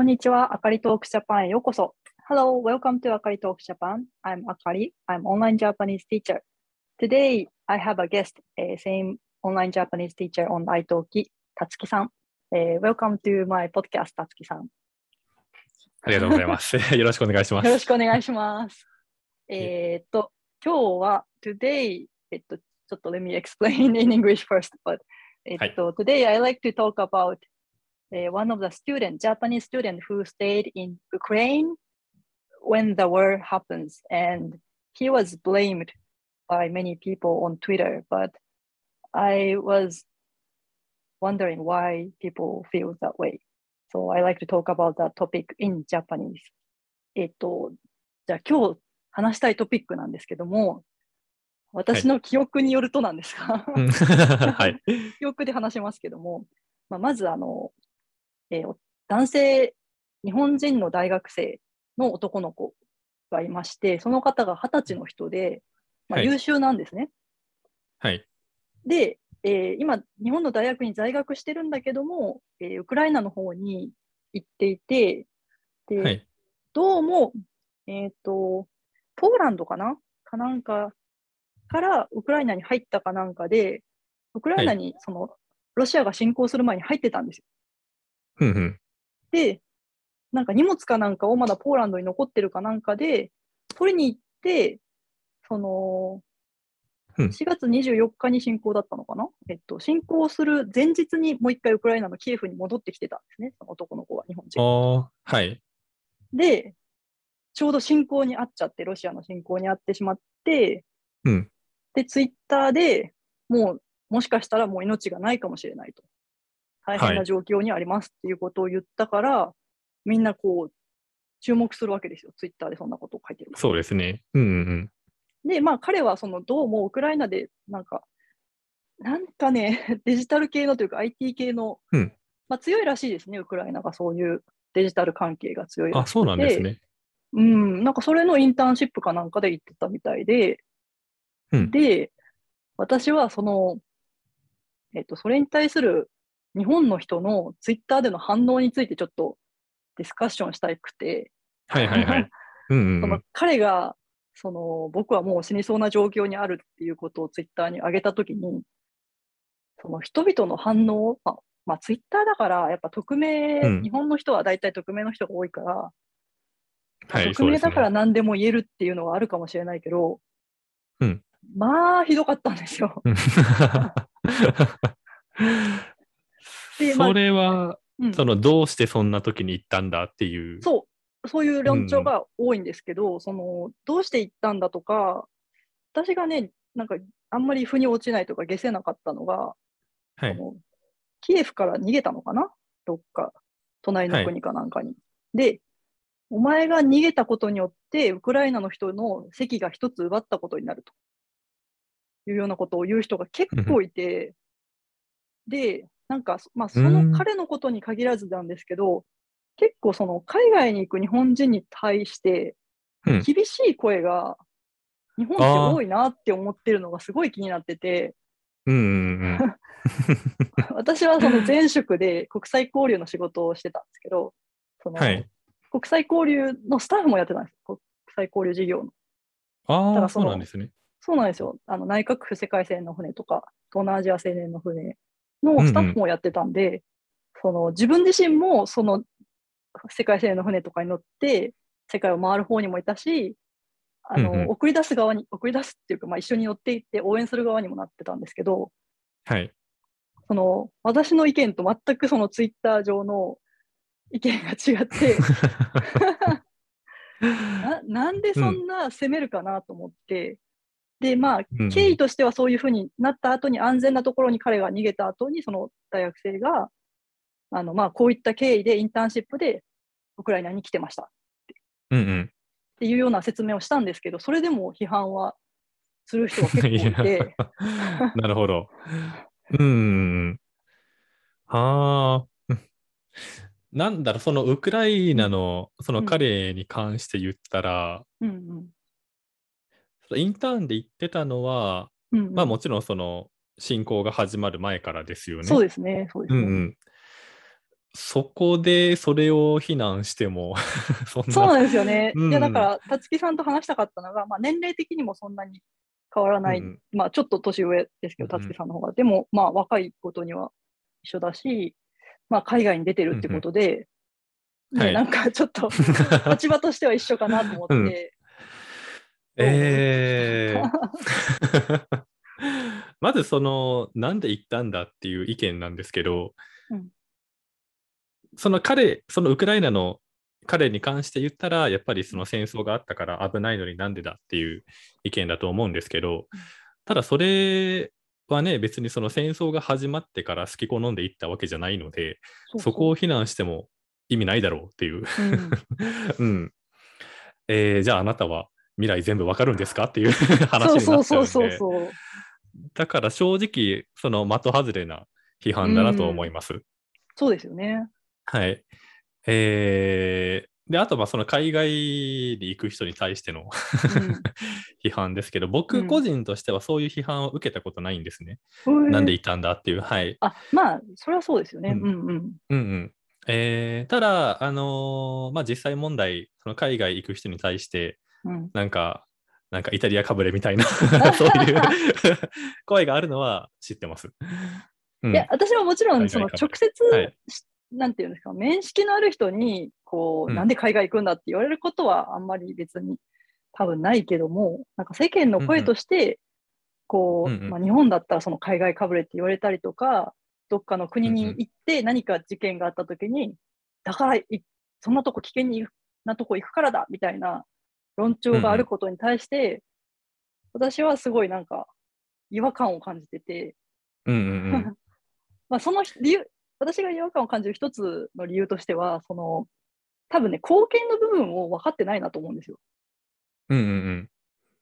こんにちは。あかりトークジャパンへようこそ。Hello, welcome to Akari Talk Japan. I'm Akari. I'm online Japanese teacher. Today, I have a guest, uh, same online Japanese teacher on Italki, Tatsuki さん。Uh, welcome to my podcast, たつきさん。ありがとうございます。よろしくお願いします。よろしくお願いします。えーっと、今日は today、えっと、ちょっと let me explain in English first, but えっと、today I like to talk about、uh, one of the student, Japanese student who stayed in Ukraine when the war happens and he was blamed by many people on Twitter, but I was wondering why people feel that way. So I like to talk about that topic in Japanese. えっと、じゃあ今日話したいトピックなんですけども、私の記憶によるとなんですが、うんはい。記憶で話しますけども、まあ、まずあの、えー男性、日本人の大学生の男の子がいまして、その方が二十歳の人で、まあ、はい優秀なんですね。はい。で、えー今、日本の大学に在学してるんだけども、えーウクライナの方に行っていて、で、はい。どうも、えっ、と、ポーランドかな？かなんかからウクライナに入ったかなんかで、ウクライナにその、ロシアが侵攻する前に入ってたんですよ。うんうん。で、なんか荷物かなんかをまだポーランドに残ってるかなんかで、取りに行って、その、うん4月24日に侵攻だったのかな？えっと、侵攻する前日にもう一回ウクライナのキエフに戻ってきてたんですね、その男の子は、日本人。はい。で、ちょうど侵攻にあっちゃって、ロシアの侵攻にあってしまって、うん。で、ツイッターでもう、もしかしたらもう命がないかもしれないと。大変はない状況にありますっていうことを言ったから、みんなこう、注目するわけですよ。ツイッターでそんなことを書いてる。そうですね。うんうんで、まあ彼はそのどうもウクライナでなんか、なんかね、デジタル系のというか IT 系の、うんまあ強いらしいですね、ウクライナがそういうデジタル関係が強いうん。あ。そうなんですね。うん、なんかそれのインターンシップかなんかで行ってたみたいで、うんで、私はその、えっと、それに対する日本の人のツイッターでの反応についてちょっとディスカッションしたくて、はいはいはい。うんうそのんうん。彼がその僕はもう死にそうな状況にあるっていうことをツイッターに上げたときに、その人々の反応、まあ、まあ、ツイッターだから、やっぱ匿名、うん日本の人は大体匿名の人が多いから、はい、匿。名だから何でも言えるっていうのはあるかもしれないけど、うんまあ、ひどかったんですよ。それは、うんその、どうしてそんな時に行ったんだっていう。そう、そういう論調が多いんですけど、その、どうして行ったんだとか、私がね、なんか、あんまり腑に落ちないとか、下せなかったのが、はい。そのキエフから逃げたのかな？どっか、隣の国かなんかに。で、お前が逃げたことによって、ウクライナの人の席が一つ奪ったことになるというようなことを言う人が結構いて、で、なんか、まあ、その彼のことに限らずなんですけど、結構その海外に行く日本人に対してうん、厳しい声が日本って多いなって思ってるのがすごい気になってて、うんうんうん。私はその前職で国際交流の仕事をしてたんですけど、そのはい。国際交流のスタッフもやってたんです。国際交流事業の。だああ、そうなんですね。そうなんですよ。あの内閣府世界線の船とか、東南アジア青年の船のスタッフもやってたんで、その自分自身もその世界線の船とかに乗って世界を回る方にもいたし、あのうんうん送り出す側に、送り出すっていうか、まあ、一緒に乗っていって応援する側にもなってたんですけど、はい。その私の意見と全くそのツイッター上の意見が違って、ななんでそんな責めるかなと思って、で、まあ、うん経緯としてはそういうふうになった後に、安全なところに彼が逃げた後に、その大学生が、あのまあ、こういった経緯でインターンシップでウクライナに来てましたっうんうん。ていうような説明をしたんですけど、それでも批判はする人が結構いて、なるほど。うんうんうん。あ なんだろう、そのウクライナの、その彼に関して言ったら、うんうんインターンで言ってたのは、うんうんまあもちろんその侵攻が始まる前からですよね。そうですね、そうですね。うんうん。そこでそれを非難しても そんな。そうなんですよね。うんいやだから、たつきさんと話したかったのが、まあ、年齢的にもそんなに変わらない、うんまあちょっと年上ですけど、うんたつきさんの方が。でも、まあ若いことには一緒だし、まあ海外に出てるってことで、ねはいなんかちょっと 立場としては一緒かなと思って、うんえー。まずそのなんで行ったんだっていう意見なんですけど、うん。その彼そのウクライナの彼に関して言ったらやっぱりその戦争があったから危ないのになんでだっていう意見だと思うんですけどただそれはね別にその戦争が始まってから好き好んでいったわけじゃないのでそこを非難しても意味ないだろうっていう。うん。うん。えーじゃああなたは？未来全部わかるんですか？っていう 話になっちゃそうそうそううんで。だから正直、その的外れな批判だなと思います。そうですよね。はい。えーで、あと、まあ、その海外に行く人に対しての 批判ですけど、僕個人としてはそういう批判を受けたことないんですね。うんなんで行ったんだっていう。はい。あ、まあ、それはそうですよね。ううんんうん。うんうん。えーただ、あのーまあ、実際問題、その海外行く人に対して、うん、なんか、なんかイタリアかぶれみたいな、そういう 声があるのは知ってます。うん。いや、私はもちろん、そのか直接、はい。しなんていうんですか、面識のある人に、こう、うん。なんで海外行くんだって言われることはあんまり別に多分ないけども、なんか世間の声として、こう、うんうん。まあ、日本だったらその海外かぶれって言われたりとか、どっかの国に行って何か事件があった時に、だからいそんなとこ危険になとこ行くからだみたいな論調があることに対して、私はすごいなんか違和感を感じてて、うんうんうん。まあその理由、私が違和感を感じる一つの理由としては、その多分ね、貢献の部分を分かってないなと思うんですよ。うんうんうん。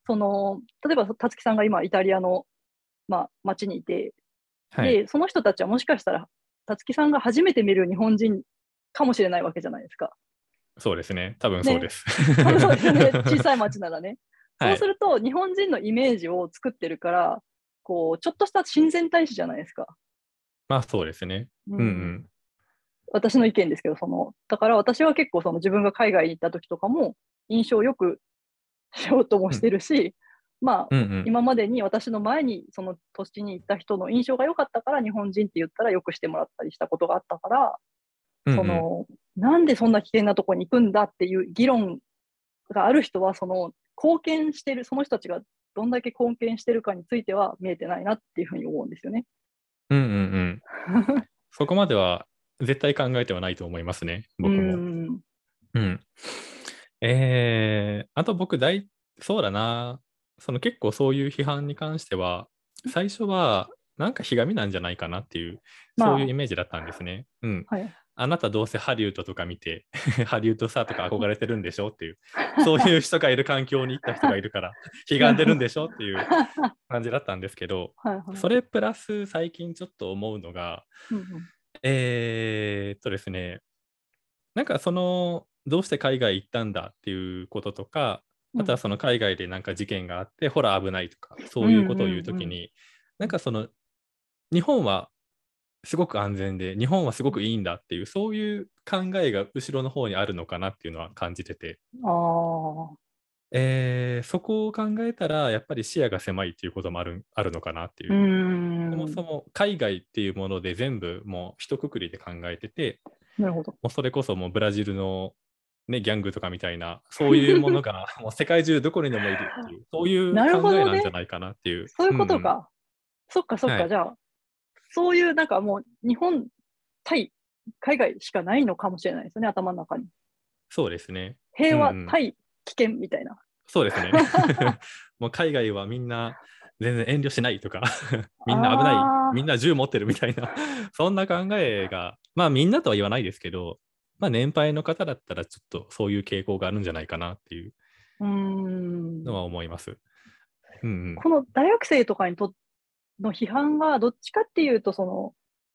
その例えば、たつきさんが今、イタリアの、まあ、町にいて、はい。で、その人たちはもしかしたら、たつきさんが初めて見る日本人かもしれないわけじゃないですか。そうですね。多分そうです。多分そうですよね、小さい町ならね。はいそうすると、日本人のイメージを作ってるから、こうちょっとした親善大使じゃないですか。まあそうですね。うんうん。私の意見ですけど、その、だから私は結構その自分が海外に行った時とかも印象をよくしようともしてるし、まあ、うんうん。今までに私の前にその土地に行った人の印象が良かったから日本人って言ったらよくしてもらったりしたことがあったから、うんうんその、なんでそんな危険なとこに行くんだっていう議論がある人は、その貢献してる、その人たちがどんだけ貢献してるかについては見えてないなっていうふうに思うんですよね。うんうんうん。そこまでは絶対考えてはないと思いますね。僕うも。んうん。えー、あと僕大、そうだな。その結構そういう批判に関しては、最初はなんかひがみなんじゃないかなっていう、まあそういうイメージだったんですね。うん。はい。あなたどうせハリウッドとか見て、ハリウッドスターとか憧れてるんでしょっていう、そういう人がいる環境に行った人がいるから、ひがんでるんでしょっていう感じだったんですけど。それプラス最近ちょっと思うのが、えーっとですね、なんかその、どうして海外行ったんだっていうこととか、あとはその海外でなんか事件があって、ほら危ないとか、そういうことを言うときに、なんかその、日本はすごく安全で、日本はすごくいいんだっていう、そういう考えが後ろの方にあるのかなっていうのは感じてて、ああ。えーそこを考えたら、やっぱり視野が狭いっていうこともあるあるのかなっていうう。ん。そもそも海外っていうもので全部もう一括りで考えてて、なるほど。もうそれこそもうブラジルの、ね、ギャングとかみたいな、そういうものが もう世界中どこにでもいるっていう、そういう考えなんじゃないかなっていう。そういうことんか。そっかそっか、はいじゃあ、そういうなんかもう日本対海外しかないのかもしれないですよね、頭の中に。そうですね。平和うんうん対危険みたいな。そうですね。もう海外はみんな全然遠慮しないとか、みんな危ない、みんな銃持ってるみたいな、そんな考えが、まあみんなとは言わないですけど、まあ年配の方だったらちょっとそういう傾向があるんじゃないかなっていう。のは思います。うんうん、この大学生とかにとの批判がどっちかっていうと、その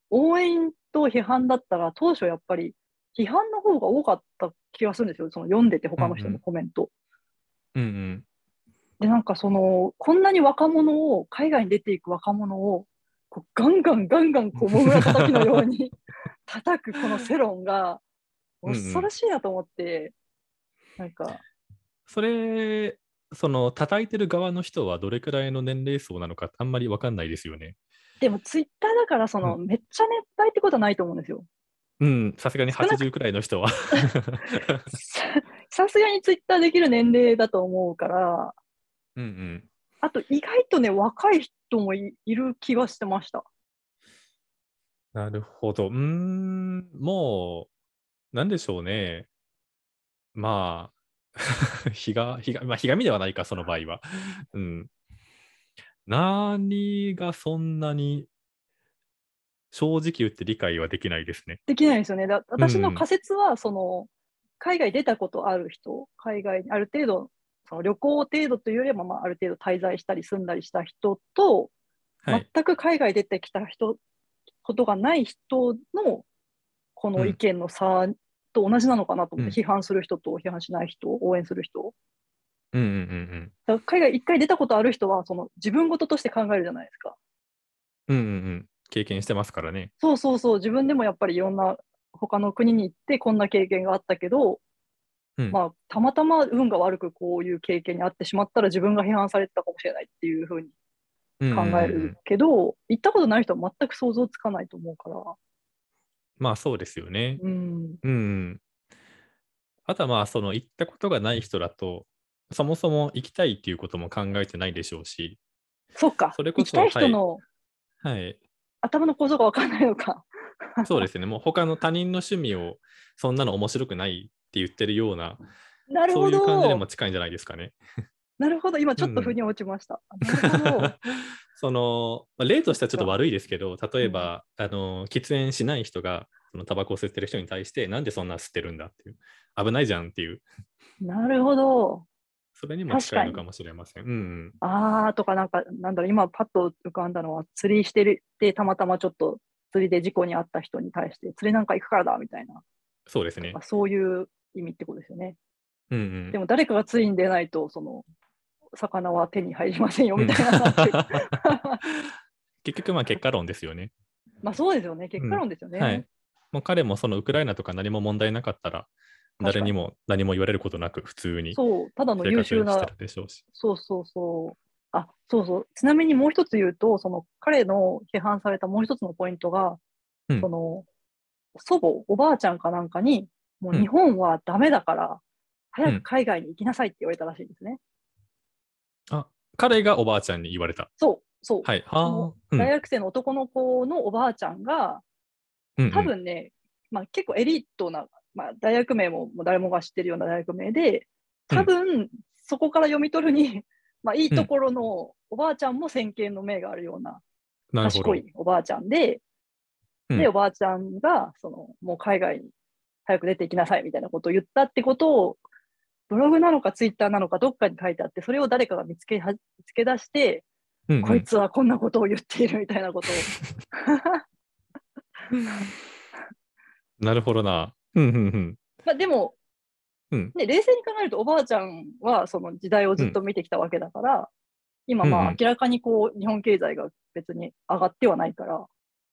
応援と批判だったら、当初やっぱり批判の方が多かった気がするんですよ、その読んでて、他の人のコメント。うんうん。で、なんかその、こんなに若者を、海外に出ていく若者を、こうガンガンガンガンこう、モグラ叩きのように 叩くこの世論がうんうん恐ろしいなと思って、なんか、それ、その叩いてる側の人はどれくらいの年齢層なのかあんまり分かんないですよね。でもツイッターだから、その、めっちゃ熱帯ってことはないと思うんですよ。うん、さすがに少なく80くらいの人は。さ さすがにツイッターできる年齢だと思うから、うんうん。あと意外とね、若い人もいいる気がしてました。なるほど。うーん、もう、なんでしょうね。まあ、ひが、ひが、まあ、ひがみではないか、その場合は。うん。何がそんなに正直言って理解はできないですね。できないですよね。だ私のうんうん仮説は、その、海外出たことある人、海外にある程度、その旅行程度というよりも、まあ、ある程度滞在したり住んだりした人と、はい。全く海外出てきた人、ことがない人のこの意見の差と同じなのかなと思って、うん批判する人と批判しない人、応援する人。うんうんうんだから海外一回出たことある人は、その自分事として考えるじゃないですか。うん。うんうんうん。経験してますからね。そうそうそう、自分でもやっぱりいろんな他の国に行ってこんな経験があったけど、うんまあ、たまたま運が悪くこういう経験にあってしまったら自分が批判されてたかもしれないっていうふうにうんうんうん考えるけど、行ったことない人は全く想像つかないと思うから。まあそうですよね。うん、うんうん。あとはまあ、その行ったことがない人だと、そもそも行きたいっていうことも考えてないでしょうし、そっか、それこそ行きたい人のはい。頭の構造が分かんないのか。そうですね。もう他の他人の趣味をそんなの面白くないって言ってるような、なるほそういう感じでども。近いんじゃないですかね。なるほど。今ちょっと腑に落ちました。なるほど。その、まあ例としてはちょっと悪いですけど、例えば、あの喫煙しない人が、そのタバコを吸ってる人に対して、なんでそんな吸ってるんだっていう、危ないじゃんっていう、なるほど。それにも近いの確かもしれません。うんうん。あーとかなんか、なんだろう、今パッと浮かんだのは、釣りしてるで、たまたまちょっと釣りで事故に遭った人に対して、釣りなんか行くからだみたいな、そうですねまあ。そういう意味ってことですよね。うんうんで。も誰かが釣りに出ないと、その、魚は手に入りませんよみたいな。結局、まあ結果論ですよね。まあそうですよね、結果論ですよね。はい。もう彼もそのウクライナとか何も問題なかったら、誰にも何も言われることなく、普通にそう、ただの生優秀な活してるでしょうし。そうそうそう。あ、そうそう。ちなみにもう一つ言うと、その彼の批判されたもう一つのポイントが、うんその祖母、おばあちゃんかなんかに、もううん日本はダメだから、早うんく海外に行きなさいって言われたらしいんですね。あ、彼がおばあちゃんに言われた。そう、そう。はい。大学生の男の子のおばあちゃんが、うんうん多分ね、まあ、結構エリートな、まあ、大学名も誰もが知ってるような大学名で、多分そこから読み取るに、まあ、いいところのおばあちゃんも先見の明があるような賢。いおばあちゃんで、うんで、おばあちゃんが、その、もう海外に早く出て行きなさいみたいなことを言ったってことを、ブログなのかツイッターなのかどっかに書いてあって、それを誰かが見つけは見つけ出して、うんうんこいつはこんなことを言っているみたいなことを。なるほどな。うんうんうん。まあでも、うんね、冷静に考えると、おばあちゃんはその時代をずっと見てきたわけだから、今、まうんうんあ明らかにこう日本経済が別に上がってはないから、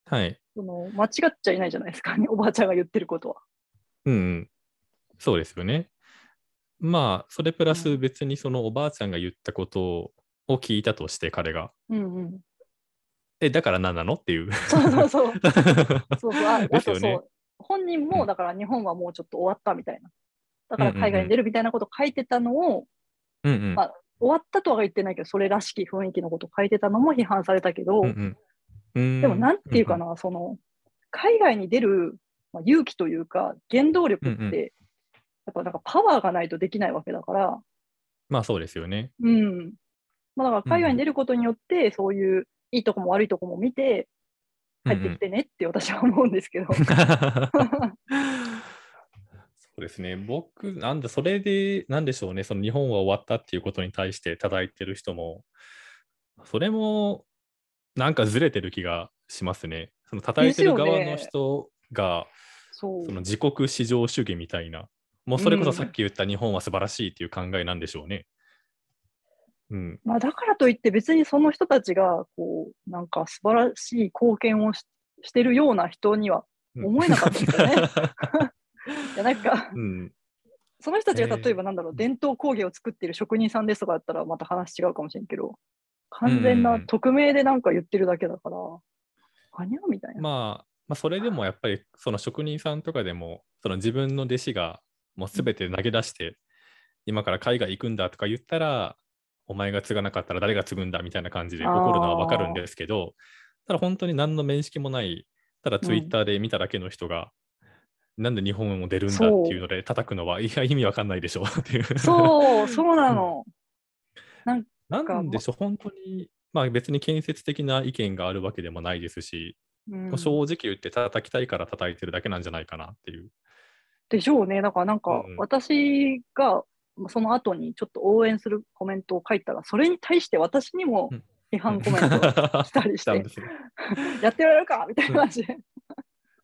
はい。その間違っちゃいないじゃないですか、ね、おばあちゃんが言ってることは。うんうん。そうですよね。まあ、それプラうス別にそのおばあちゃんが言ったことを聞いたとして、彼が。うんうん。え、だから何なのっていう。そうそうそう。そうそう。ああですよねとそう。本人も、うんだから日本はもうちょっと終わったみたいな。だからうんうんうん海外に出るみたいなこと書いてたのを、うんうん。まあ終わったとは言ってないけど、それらしき雰囲気のこと書いてたのも批判されたけど、うんうんうんでもなんていうかな、その、海外に出る、まあ、勇気というか、原動力って、うんうんやっぱなんかパワーがないとできないわけだから、まあそうですよね。うん。まあ、だから海外に出ることによって、そういういいとこも悪いとこも見て、帰ってきてねって私は思うんですけど。そうですね。僕、なんだ、それで、なんでしょうね、その日本は終わったっていうことに対して叩いてる人も、それも、なんかずれてる気がしますね。その叩いてる側の人が、そうその自国至上主義みたいな、もうそれこそうんさっき言った日本は素晴らしいっていう考えなんでしょうね。うん。まあ、だからといって別にその人たちがこうなんか素晴らしい貢献をししてるような人には思えなかったですよね。いやなんか、うん。その人たちがえー例えばなんだろう、伝統工芸を作ってる職人さんですとかだったらまた話違うかもしれんけど、完全な匿名でなんか言ってるだけだから、はにゃみたいな。まあ、まあ、それでもやっぱりその職人さんとかでもその自分の弟子がもう全て投げ出して、今から海外行くんだとか言ったらお前が継がなかったら誰が継ぐんだみたいな感じで怒るのはわかるんですけどただ本当に何の面識もないただツイッターで見ただけの人が、なんで日本を出るんだっていうので叩くのはいや意味わかんないでしょっていう。そう、そうなの。なんでしょう本当にまあ別に建設的な意見があるわけでもないですし、うん正直言って叩きたいから叩いてるだけなんじゃないかなっていう。でしょうね。だからなんかうんうん。私がその後にちょっと応援するコメントを書いたら、それに対して私にもうん。批判コメントが来 たりして、来たんですね やってられるかみたいな感じ。で。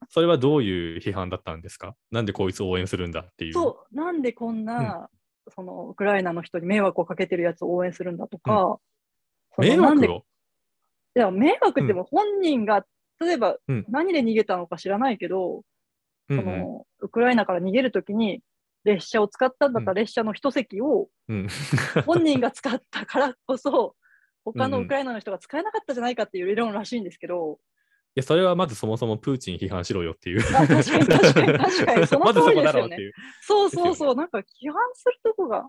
それはどういう批判だったんですか？なんでこいつを応援するんだっていう。そう、なんでこんな、そのウクライナの人に迷惑をかけてるやつを応援するんだとか、その迷なんで惑をいや迷惑っても本人が、例えばうん。何で逃げたのか知らないけど、うんそのウクライナから逃げるときに列車を使ったんだったら列車の一席を 本人が使ったからこそ、他のウクライナの人が使えなかったじゃないかっていう理論らしいんですけど、いや、それはまずそもそもプーチン批判しろよっていう。あ確かに確かに確かにその通りですよね。そうそうそう、なんか批判するとこが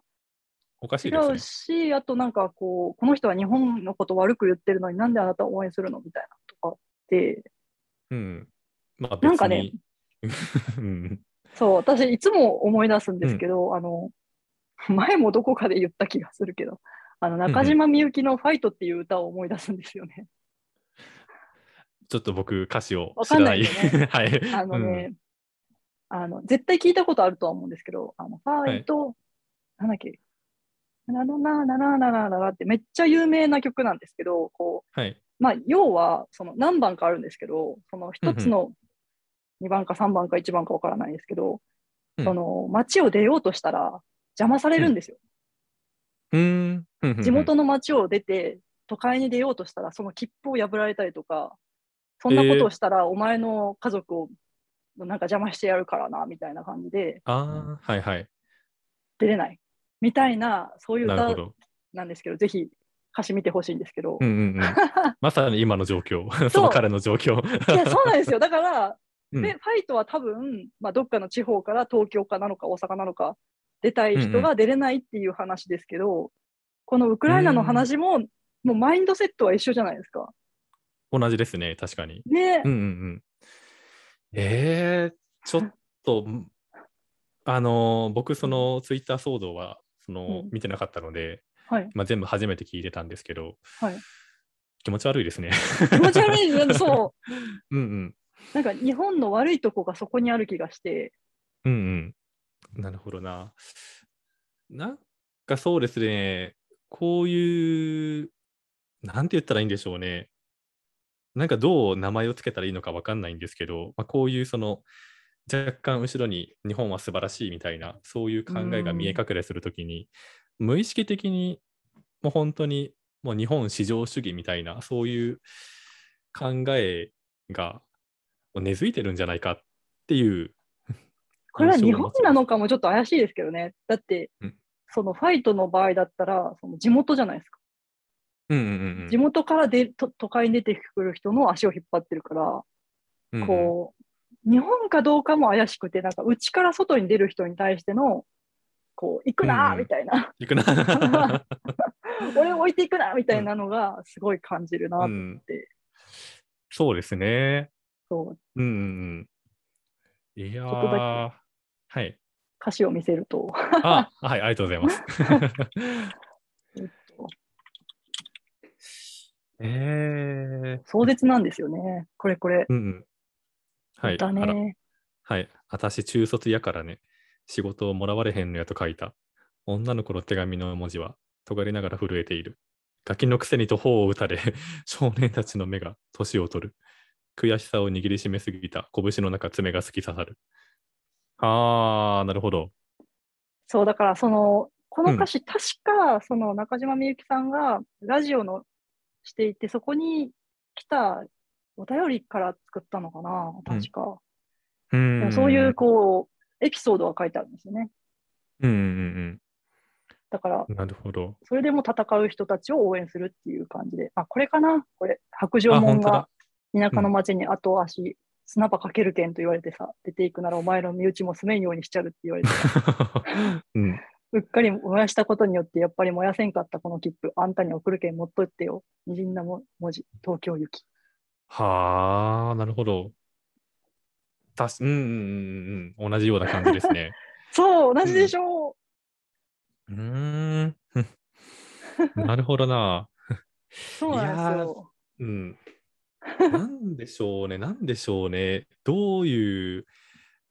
おかし違ういですね。し、あとなんかこう、この人は日本のこと悪く言ってるのになんであなたを応援するのみたいなとかって、うん。まあ別に。なんかねうん。そう、私いつも思い出すんですけど、あの、前もどこかで言った気がするけど、あの中島みゆきのファイトっていう歌を思い出すんですよね。ちょっと僕、歌詞をわかんな知らないい。よ ねはい。あのね、あの、絶対聞いたことあるとは思うんですけど、あの、ファイト、なんだっけ、なななななななななってめっちゃ有名な曲なんですけど、こう、はい。まあ、要は、その何番かあるんですけど、その一つの2番か3番か1番かわからないですけど、うんその街を出ようとしたら邪魔されるんですよ。うーん。地元の街を出て都会に出ようとしたら、その切符を破られたりとか、そんなことをしたらお前の家族をなんか邪魔してやるからな、みたいな感じでああ、はいはい。出れない。みたいな、そういう歌。なんですけど、ぜひ歌詞見てほしいんですけど。うんうんうん。まさに今の状況。その彼の状況。いや、そうなんですよ。だから、うんで、ファイトは多分、まあ、どっかの地方から東京かなのか大阪なのか出たい人が出れないっていう話ですけど、このウクライナの話も、もうマインドセットは一緒じゃないですか。同じですね、確かに。ね、うんうんうん。えー、ちょっと、あのー僕、そのツイッター騒動はその、うん見てなかったので、はい、まあ、全部初めて聞いてたんですけど、はい。気持ち悪いですね。気持ち悪いですそう。うんうん。なんか日本の悪いとこがそこにある気がして、うんうん。なるほどな。なんかそうですね、こういう、なんて言ったらいいんでしょうね。なんかどう名前をつけたらいいのかわかんないんですけど、まあ、こういうその若干後ろに日本は素晴らしいみたいな、そういう考えが見え隠れするときに、無意識的にもう本当にもう日本至上主義みたいな、そういう考えが根付いてるんじゃないかっていう これは日本なのかもちょっと怪しいですけどね。だってうん、そのファイトの場合だったら、その地元じゃないですか。うんうんうんうん地元からでと都会に出てくる人の足を引っ張ってるから、うんうんこう、日本かどうかも怪しくて、なんか内から外に出る人に対しての、こう、行くなみたいな、行くな。俺を置いていくなみたいなのがすごい感じるなって、そうですね。そう、うんうんうん。いやちょっとだー。はい。歌詞を見せると、あ、はい、ありがとうございます。えっとえー。壮絶なんですよね。これこれ。うんうん。はい。だね。はい。私、中卒やからね、仕事をもらわれへんのやと書いた。女の子の手紙の文字は、尖りながら震えている。ガキのくせにと頬を打たれ、少年たちの目が年を取る。悔しさを握りしめすぎた拳の中爪が突き刺さる。あー、なるほど。そう、だからその、この歌詞、確か、その中島みゆきさんがラジオのしていて、そこに来たお便りから作ったのかな、確か。うんでもそういう、こう、エピソードが書いてあるんですよね。うんうんだからう、ん。なるほど。それでも戦う人たちを応援するっていう感じで、あ、これかなこれ、白状あ、門がだ。田舎の町に後足、砂場かけるけんと言われてさ、出ていくならお前の身内も住めんようにしちゃるって言われて、うん。うっかり燃やしたことによって、やっぱり燃やせんかったこの切符、あんたに送るけん持っとってよ。にじんなも文字、東京行き。はあ、なるほど。たし、うんうんうんうん。同じような感じですね。そう、同じでしょうーん。なるほどな。う。そうなんですよ。うん。なんでしょうね。なんでしょうね。どういう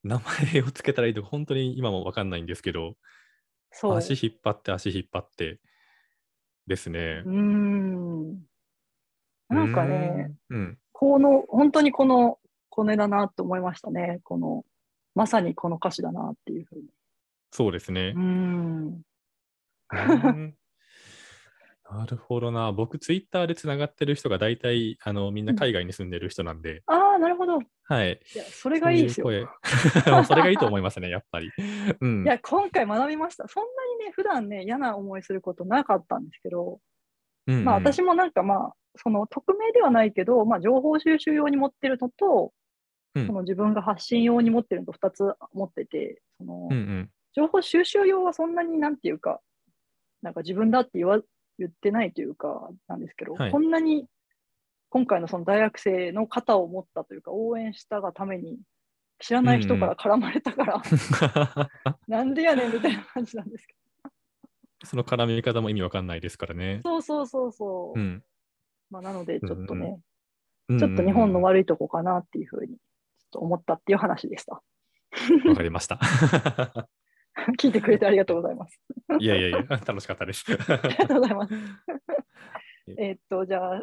名前をつけたらいいのか、本当に今もわかんないんですけど、そう。足引っ張って、足引っ張ってですねうー。ん。なんかね、うーん。うん。この、本当にこの、これだなと思いましたね。この、まさにこの歌詞だなっていうふうに。そうですねうー。ん。なるほどな。僕、ツイッターでつながってる人が大体、あの、みんな海外に住んでる人なんで、ああ、なるほど。いはい。や、それがいいですよ。そ それがいいと思いますね、やっぱり。うん。いや、今回学びました。そんなにね、普段ね、嫌な思いすることなかったんですけど、うんうんまあ私もなんかまあ、その匿名ではないけど、まあ情報収集用に持ってるのと、うんその自分が発信用に持ってるのと2つ持ってて、そのうんうん。情報収集用はそんなになんていうか、なんか自分だって言わ言ってないというか、なんですけど、はいこんなに今回のその大学生の肩を持ったというか、応援したがために、知らない人から絡まれたから、なんでやねんみたいな感じなんですけその絡み方も意味わかんないですからね。ど。そうそうそうそう。うん。まあ、なので、ちょっとね、うんちょっと日本の悪いとこかなっていうふうに、ちょっと思ったっていう話でした。わかりました。聞いてくれてありがとうございます。いやいやいや、楽しかったです。ありがとうございます。えっと、じゃあ、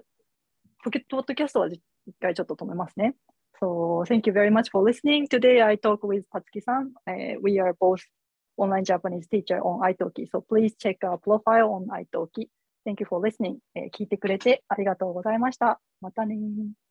ポケットポッドキャストは一回ちょっと止めますね。So, thank you very much for listening. Today I talk with Tatsuki-san. Uh, we are both online Japanese teacher on Italki. So please check our profile on Italki. Thank you for listening. えー聞いてくれてありがとうございました。またねー。